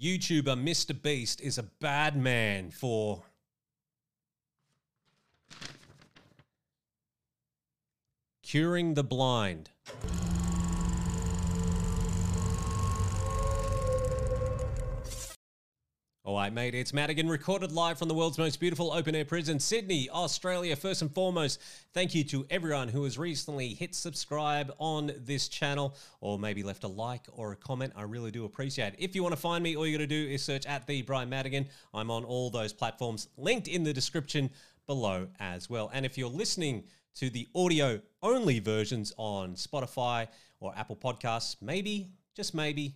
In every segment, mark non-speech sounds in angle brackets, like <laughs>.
YouTuber Mr. Beast is a bad man for curing the blind. All right, mate, it's Madigan, recorded live from the world's most beautiful open air prison, Sydney, Australia. First and foremost, thank you to everyone who has recently hit subscribe on this channel or maybe left a like or a comment. I really do appreciate it. If you want to find me, all you got to do is search at the Bryan Madigan. I'm on all those platforms, linked in the description below as well. And if you're listening to the audio only versions on Spotify or Apple Podcasts, maybe, just maybe,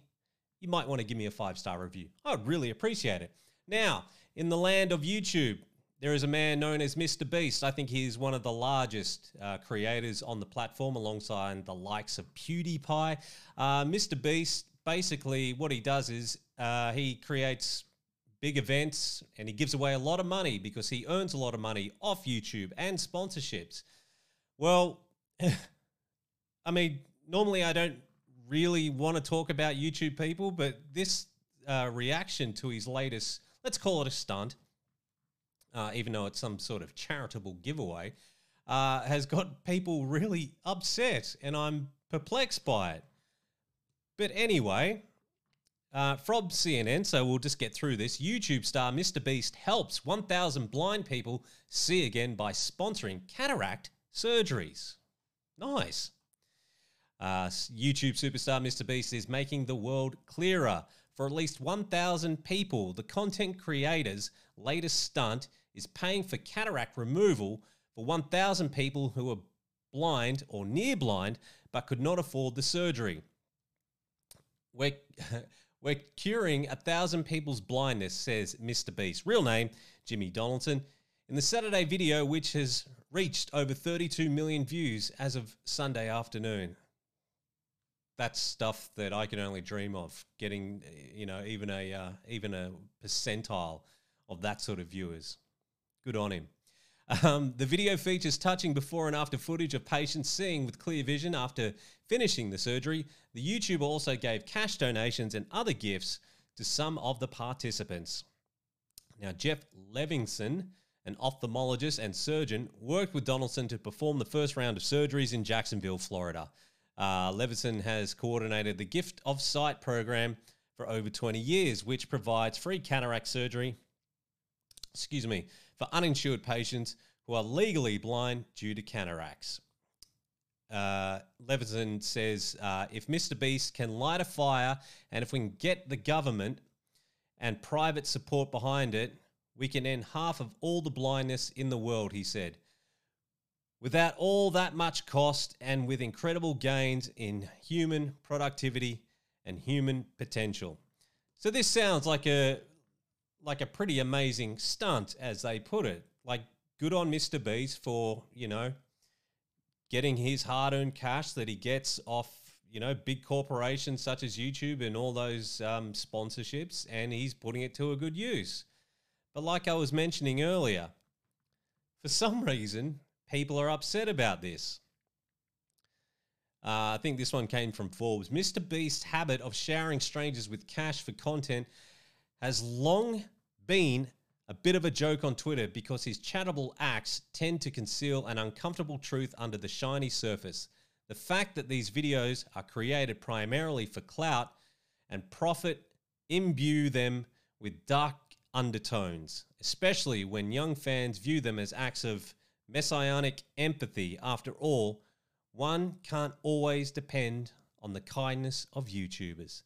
you might want to give me a five star review. I'd really appreciate it. Now, in the land of YouTube, there is a man known as Mr. Beast. I think he's one of the largest uh, creators on the platform alongside the likes of PewDiePie. Uh, Mr. Beast, basically, what he does is uh, he creates big events and he gives away a lot of money because he earns a lot of money off YouTube and sponsorships. Well, <laughs> I mean, normally I don't really want to talk about YouTube people, but this uh, reaction to his latest, let's call it a stunt, uh, even though it's some sort of charitable giveaway, uh, has got people really upset, and I'm perplexed by it. But anyway, uh, from CNN, so we'll just get through this. YouTube star Mr. Beast helps 1,000 blind people see again by sponsoring cataract surgeries. Nice. Uh, YouTube superstar Mr. Beast is making the world clearer for at least 1,000 people. The content creator's latest stunt is paying for cataract removal for 1,000 people who are blind or near blind but could not afford the surgery. We're, <laughs> we're curing a thousand people's blindness, says Mr. Beast. Real name, Jimmy Donaldson. In the Saturday video, which has reached over 32 million views as of Sunday afternoon that's stuff that I can only dream of getting, you know, even a uh, even a percentile of that sort of viewers. Good on him. Um, the video features touching before and after footage of patients seeing with clear vision after finishing the surgery. The YouTuber also gave cash donations and other gifts to some of the participants. Now, Jeff Levenson, an ophthalmologist and surgeon, worked with Donaldson to perform the first round of surgeries in Jacksonville, Florida. Uh, has coordinated the Gift of Sight program for over 20 years, which provides free cataract surgery, excuse me, for uninsured patients who are legally blind due to cataracts. Uh, says uh, if Mr. Beast can light a fire and if we can get the government and private support behind it, we can end half of all the blindness in the world, he said without all that much cost and with incredible gains in human productivity and human potential. So this sounds like a like a pretty amazing stunt as they put it. Like good on Mr. Beast for, you know, getting his hard-earned cash that he gets off, you know, big corporations such as YouTube and all those um, sponsorships and he's putting it to a good use. But like I was mentioning earlier, for some reason, people are upset about this. Uh, I think this one came from Forbes. Mr. Beast's habit of showering strangers with cash for content has long been a bit of a joke on Twitter because his chattable acts tend to conceal an uncomfortable truth under the shiny surface. The fact that these videos are created primarily for clout and profit imbue them with dark undertones, especially when young fans view them as acts of messianic empathy. After all, one can't always depend on the kindness of YouTubers.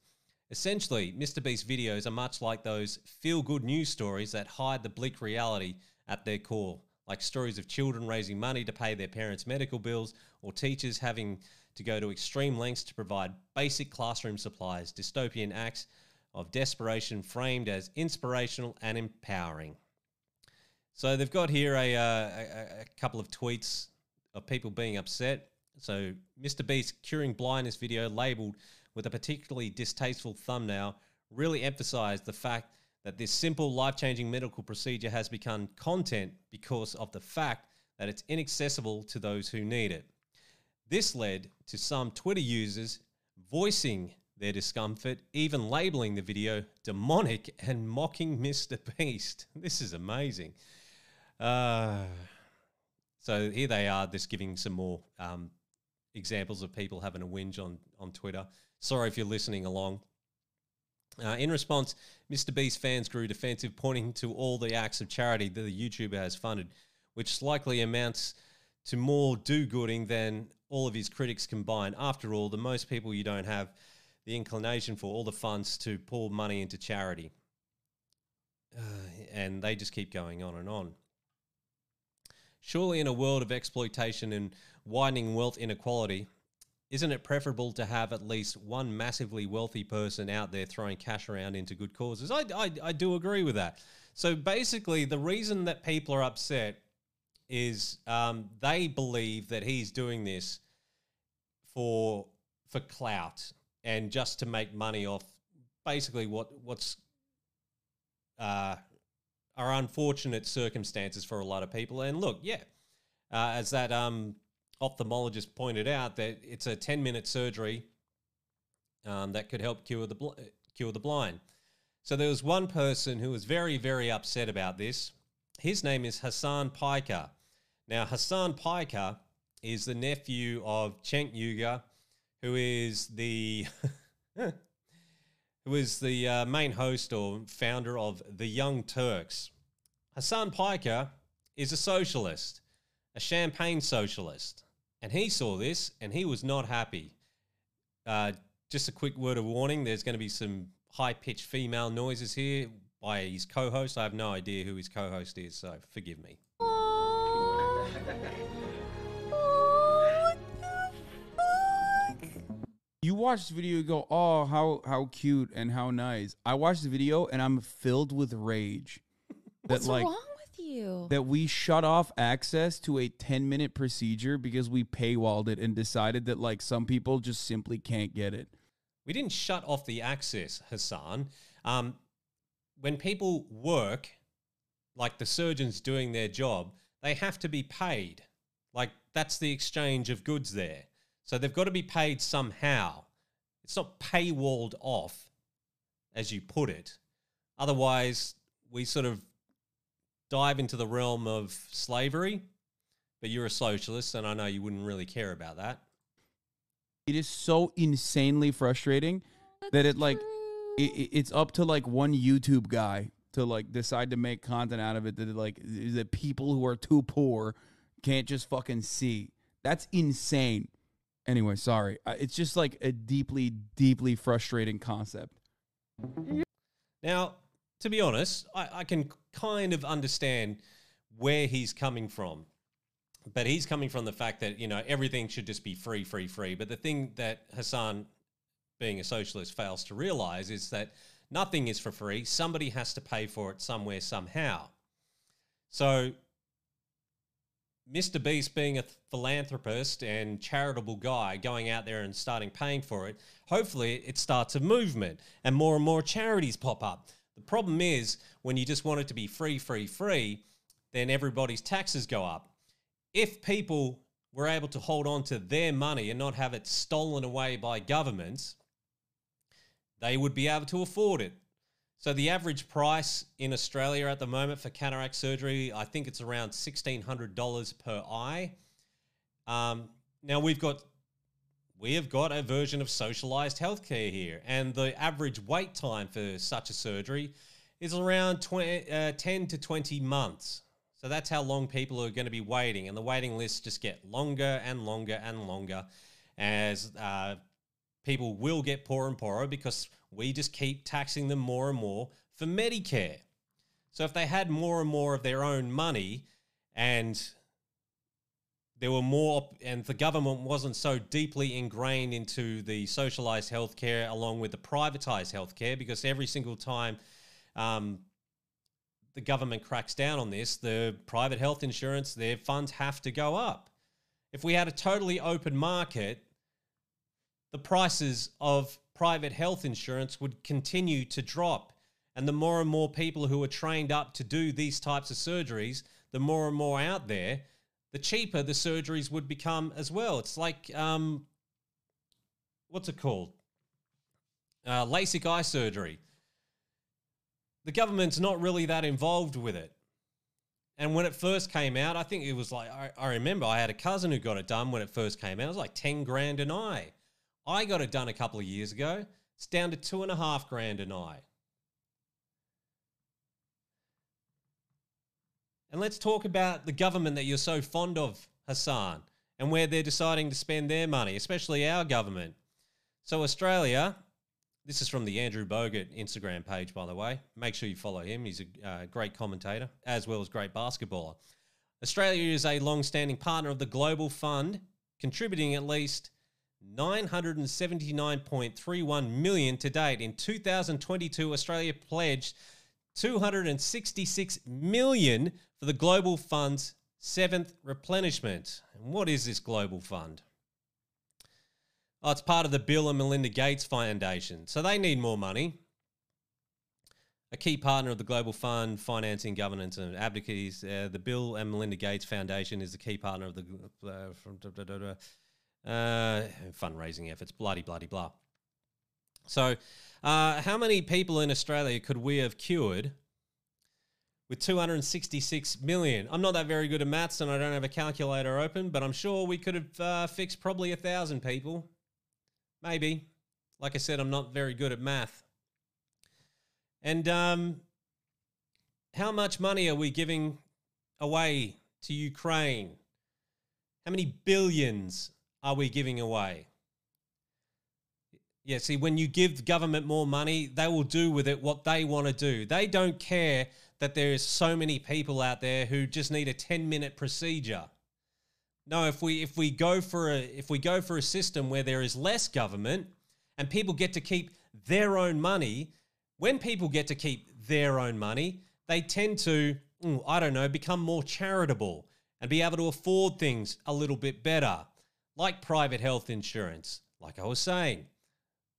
Essentially, Mr. Beast's videos are much like those feel good news stories that hide the bleak reality at their core, like stories of children raising money to pay their parents' medical bills or teachers having to go to extreme lengths to provide basic classroom supplies, dystopian acts of desperation framed as inspirational and empowering. So they've got here a, uh, a, a couple of tweets of people being upset. So Mr. Beast curing blindness video labeled with a particularly distasteful thumbnail really emphasized the fact that this simple life-changing medical procedure has become content because of the fact that it's inaccessible to those who need it. This led to some Twitter users voicing their discomfort, even labeling the video demonic and mocking Mr. Beast. <laughs> This is amazing. Uh, so here they are, just giving some more um, examples of people having a whinge on, on Twitter. Sorry if you're listening along. Uh, in response, Mr. Beast fans grew defensive, pointing to all the acts of charity that the YouTuber has funded, which likely amounts to more do gooding than all of his critics combined. After all, the most people you don't have the inclination for all the funds to pour money into charity. Uh, and they just keep going on and on. Surely, in a world of exploitation and widening wealth inequality, isn't it preferable to have at least one massively wealthy person out there throwing cash around into good causes? I, I, I do agree with that. So basically, the reason that people are upset is um, they believe that he's doing this for for clout and just to make money off basically what what's uh, are unfortunate circumstances for a lot of people. And look, yeah, uh, as that um, ophthalmologist pointed out, that it's a ten minute surgery um, that could help cure the bl- cure the blind. So there was one person who was very very upset about this. His name is Hasan Piker. Now Hasan Piker is the nephew of Cenk Uygur, who is the <laughs> who is the uh, main host or founder of the Young Turks. Hasan Piker is a socialist, a champagne socialist, and he saw this and he was not happy. Uh, just a quick word of warning: there's going to be some high-pitched female noises here by his co-host. I have no idea who his co-host is, so forgive me. <laughs> You watch the video, you go, "Oh, how how cute and how nice." I watched the video and I'm filled with rage. <laughs> That What's wrong with you? that we shut off access to a 10 minute procedure because we paywalled it and decided that like some people just simply can't get it. We didn't shut off the access, Hasan. Um, when people work, like the surgeons doing their job, they have to be paid. Like that's the exchange of goods there. So they've got to be paid somehow. It's not paywalled off, as you put it. Otherwise, we sort of dive into the realm of slavery. But you're a socialist, and I know you wouldn't really care about that. It is so insanely frustrating that it like it, it- it's up to like one YouTube guy to like decide to make content out of it that like that people who are too poor can't just fucking see. That's insane. Anyway, sorry. It's just like a deeply deeply frustrating concept. Now, to be honest, I, I can kind of understand where he's coming from. But he's coming from the fact that, you know, everything should just be free, free, free. But the thing that Hasan, being a socialist, fails to realize is that nothing is for free. Somebody has to pay for it somewhere, somehow. So, Mr. Beast, being a philanthropist and charitable guy, going out there and starting paying for it, hopefully it starts a movement and more and more charities pop up. The problem is when you just want it to be free, free, free, then everybody's taxes go up. If people were able to hold on to their money and not have it stolen away by governments, they would be able to afford it. So the average price in Australia at the moment for cataract surgery, I think it's around sixteen hundred dollars per eye. Um, now we've got we have got a version of socialized healthcare here, and the average wait time for such a surgery is around 20, uh, 10 to 20 months. So that's how long people are going to be waiting, and the waiting lists just get longer and longer and longer as uh, people will get poorer and poorer because we just keep taxing them more and more for Medicare. So if they had more and more of their own money and there were more and the government wasn't so deeply ingrained into the socialized healthcare along with the privatized healthcare because every single time um, the government cracks down on this the private health insurance their funds have to go up if we had a totally open market the prices of private health insurance would continue to drop. And the more and more people who are trained up to do these types of surgeries, the more and more out there, the cheaper the surgeries would become as well. It's like, um, what's it called? uh, LASIK eye surgery. The government's not really that involved with it. And when it first came out, I think it was like, I, I remember I had a cousin who got it done when it first came out. It was like 10 grand an eye. I got it done a couple of years ago. It's down to two and a half grand an eye. And let's talk about the government that you're so fond of, Hasan, and where they're deciding to spend their money, especially our government. So, Australia, this is from the Andrew Bogut Instagram page, by the way. Make sure you follow him. He's a uh, great commentator as well as great basketballer. Australia is a long standing partner of the Global Fund, contributing at least 979.31 million to date. In 2022, Australia pledged 266 million for the Global Fund's seventh replenishment. And what is this Global Fund? Oh, it's part of the Bill and Melinda Gates Foundation. So they need more money. A key partner of the Global Fund, financing, governance, and advocacy. Uh, the Bill and Melinda Gates Foundation is the key partner of the uh, from, uh, fundraising efforts. Bloody, bloody, blah. So, uh, how many people in Australia could we have cured with 266 million. I'm not that very good at maths and I don't have a calculator open, but I'm sure we could have uh, fixed probably a thousand people. Maybe. Like I said, I'm not very good at math. And um, how much money are we giving away to Ukraine? How many billions are we giving away? Yeah, see, when you give government more money, they will do with it what they want to do. They don't care that there's so many people out there who just need a 10 minute procedure. No, if we if we go for a if we go for a system where there is less government and people get to keep their own money, when people get to keep their own money, they tend to mm, I don't know, become more charitable and be able to afford things a little bit better, like private health insurance. Like I was saying,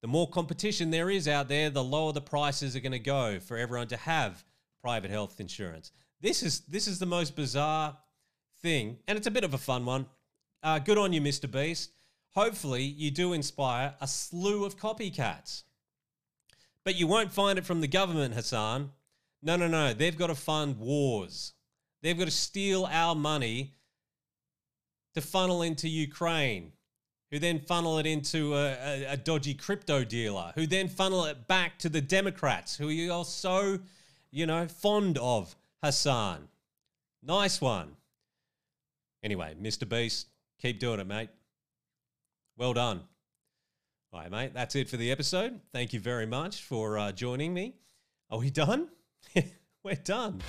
the more competition there is out there, the lower the prices are going to go for everyone to have private health insurance. This is this is the most bizarre thing, and it's a bit of a fun one. Uh, good on you, Mr. Beast. Hopefully, you do inspire a slew of copycats. But you won't find it from the government, Hasan. No, no, no. They've got to fund wars. They've got to steal our money to funnel into Ukraine, who then funnel it into a, a, a dodgy crypto dealer, who then funnel it back to the Democrats, who you are so you know, fond of Hasan. Nice one. Anyway, Mr. Beast, keep doing it, mate. Well done. All right, mate, that's it for the episode. Thank you very much for uh, joining me. Are we done? <laughs> We're done.